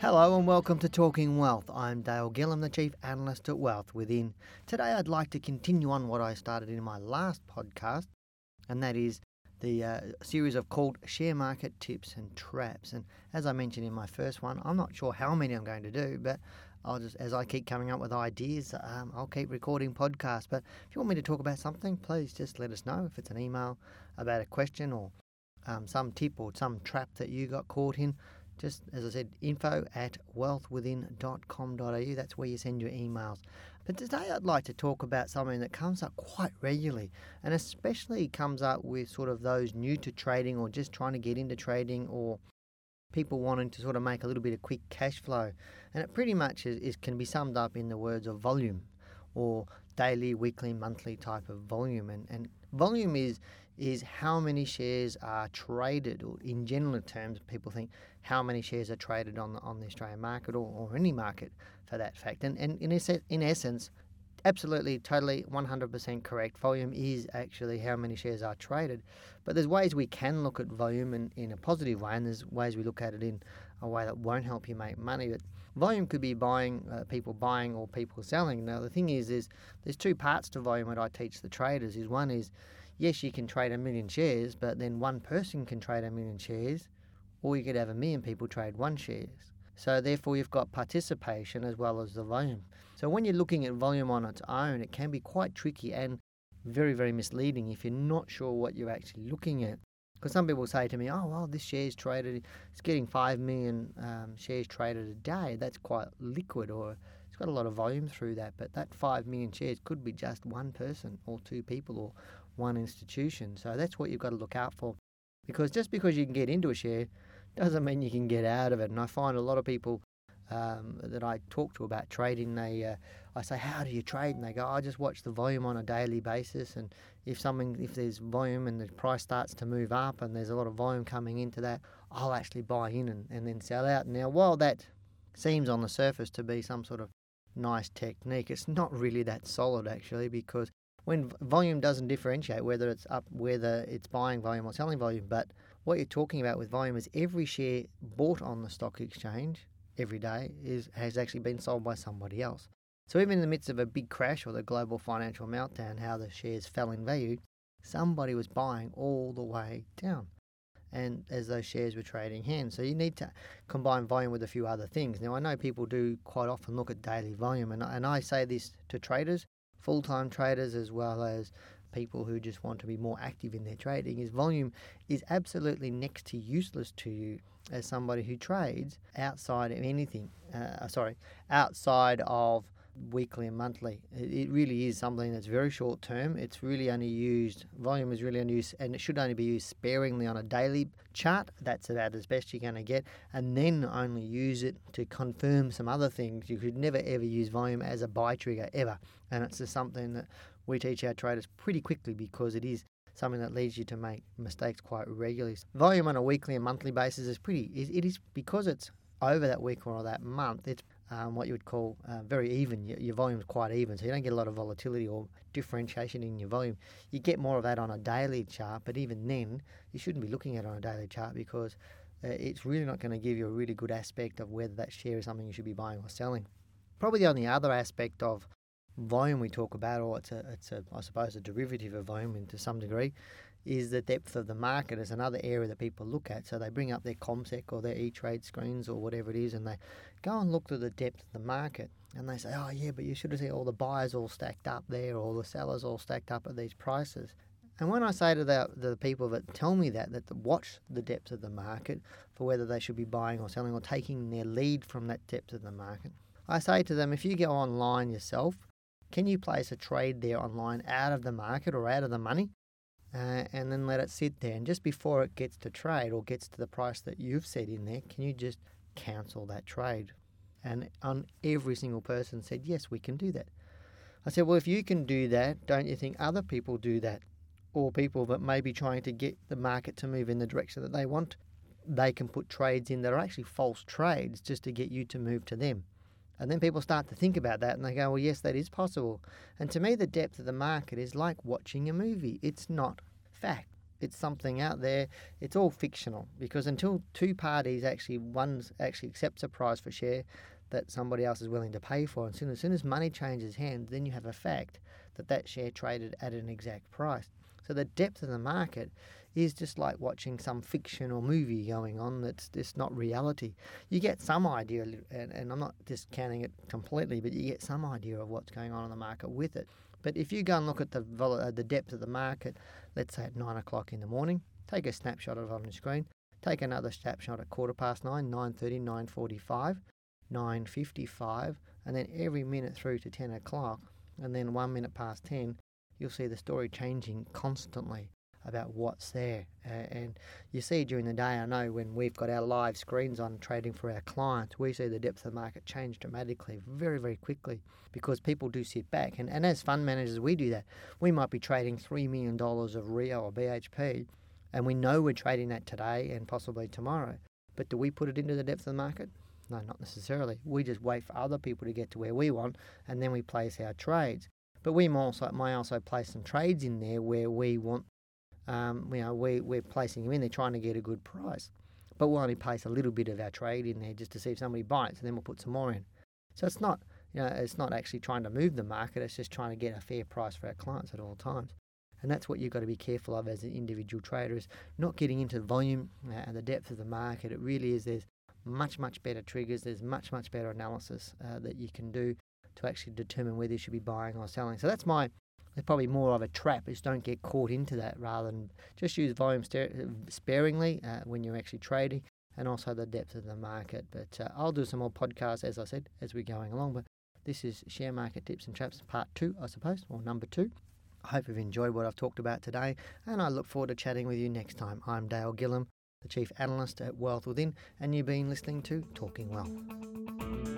Hello and welcome to Talking Wealth. I'm Dale Gillham, the Chief Analyst at Wealth Within. Today I'd like to continue on what I started in my last podcast, and that is the uh, series of called Share Market Tips and Traps. And as I mentioned in my first one, I'm not sure how many I'm going to do, but I'll just, as I keep coming up with ideas, um, I'll keep recording podcasts. But if you want me to talk about something, please just let us know. If it's an email about a question or um, some tip or some trap that you got caught in, just as I said, info at wealthwithin.com.au. That's where you send your emails. But today I'd like to talk about something that comes up quite regularly and especially comes up with sort of those new to trading or just trying to get into trading or people wanting to sort of make a little bit of quick cash flow. And it pretty much is, is can be summed up in the words of volume or daily, weekly, monthly type of volume. And, and volume is is how many shares are traded, or in general terms, people think how many shares are traded on the, on the Australian market or, or any market for that fact. And, and in, in essence, absolutely, totally, 100% correct. Volume is actually how many shares are traded. But there's ways we can look at volume in, in a positive way, and there's ways we look at it in a way that won't help you make money. But volume could be buying, uh, people buying or people selling. Now, the thing is, is there's two parts to volume that I teach the traders. Is one is yes, you can trade a million shares, but then one person can trade a million shares, or you could have a million people trade one shares. So therefore, you've got participation as well as the volume. So when you're looking at volume on its own, it can be quite tricky and very, very misleading if you're not sure what you're actually looking at. Because some people say to me, "Oh, well, this share's traded, it's getting five million um, shares traded a day. That's quite liquid, or it's got a lot of volume through that. But that five million shares could be just one person, or two people, or one institution. So that's what you've got to look out for. Because just because you can get into a share doesn't mean you can get out of it. And I find a lot of people um, that I talk to about trading, they uh, I say, "How do you trade?" And they go, "I just watch the volume on a daily basis, and if something, if there's volume and the price starts to move up, and there's a lot of volume coming into that, I'll actually buy in and, and then sell out." Now, while that seems on the surface to be some sort of nice technique, it's not really that solid actually, because when volume doesn't differentiate whether it's up, whether it's buying volume or selling volume. But what you're talking about with volume is every share bought on the stock exchange every day is has actually been sold by somebody else. So even in the midst of a big crash or the global financial meltdown, how the shares fell in value, somebody was buying all the way down. And as those shares were trading hands. So you need to combine volume with a few other things. Now, I know people do quite often look at daily volume, and, and I say this to traders full time traders as well as people who just want to be more active in their trading is volume is absolutely next to useless to you as somebody who trades outside of anything uh, sorry outside of weekly and monthly. It, really is something that's very short term. It's really only used, volume is really only used, and it should only be used sparingly on a daily chart. That's about as best you're going to get. And then only use it to confirm some other things. You could never ever use volume as a buy trigger, ever. And it's just something that we teach our traders pretty quickly because it is something that leads you to make mistakes quite regularly. Volume on a weekly and monthly basis is pretty, it is because it's over that week or that month, it's um, what you would call uh, very even. Your, your volume is quite even, so you don't get a lot of volatility or differentiation in your volume. You get more of that on a daily chart, but even then, you shouldn't be looking at it on a daily chart because uh, it's really not going to give you a really good aspect of whether that share is something you should be buying or selling. Probably the only other aspect of volume we talk about, or it's a, it's a, I suppose, a derivative of volume to some degree, is the depth of the market is another area that people look at. So they bring up their CommSec or their E-Trade screens or whatever it is, and they go and look to the depth of the market. And they say, oh yeah, but you should have seen all the buyers all stacked up there, or the sellers all stacked up at these prices. And when I say to the, the people that tell me that, that watch the depth of the market for whether they should be buying or selling or taking their lead from that depth of the market, I say to them, if you go online yourself, can you place a trade there online out of the market or out of the money? Uh, and then let it sit there. And just before it gets to trade or gets to the price that you've set in there, can you just cancel that trade? And on every single person said, yes, we can do that. I said, well, if you can do that, don't you think other people do that? Or people that may be trying to get the market to move in the direction that they want, they can put trades in that are actually false trades just to get you to move to them. And then people start to think about that and they go, well, yes, that is possible. And to me, the depth of the market is like watching a movie. It's not fact. it's something out there. It's all fictional because until two parties actually one actually accepts a price for share that somebody else is willing to pay for, and soon as soon as money changes hands, then you have a fact that that share traded at an exact price. So the depth of the market is just like watching some fiction or movie going on that's just not reality. You get some idea, and, and I'm not discounting it completely, but you get some idea of what's going on in the market with it. But if you go and look at the uh, the depth of the market, let's say at nine o'clock in the morning, take a snapshot of it on the screen. Take another snapshot at quarter past nine, 9.30, 9.45, 9.55, and then every minute through to 10 o'clock, and then one minute past 10, you'll see the story changing constantly about what's there. Uh, and you see during the day, I know when we've got our live screens on trading for our clients, we see the depth of the market change dramatically very, very quickly because people do sit back. And, and as fund managers, we do that. We might be trading $3 million of Rio or BHP, and we know we're trading that today and possibly tomorrow. But do we put it into the depth of the market? No, not necessarily. We just wait for other people to get to where we want, and then we place our trades. But we also, may also place some trades in there where we want um, you know, we, we're placing them in there trying to get a good price. But we'll only place a little bit of our trade in there just to see if somebody bites, and then we'll put some more in. So it's not, you know, it's not actually trying to move the market. It's just trying to get a fair price for our clients at all times. And that's what you've got to be careful of as an individual trader is not getting into the volume uh, and the depth of the market. It really is. There's much, much better triggers. There's much, much better analysis uh, that you can do to actually determine whether you should be buying or selling. So that's my it's probably more of a trap is don't get caught into that rather than just use volume sparingly uh, when you're actually trading and also the depth of the market. But uh, I'll do some more podcasts, as I said, as we're going along. But this is Share Market Tips and Traps part two, I suppose, or number two. I hope you've enjoyed what I've talked about today, and I look forward to chatting with you next time. I'm Dale Gillham, the Chief Analyst at Wealth Within, and you've been listening to Talking Wealth.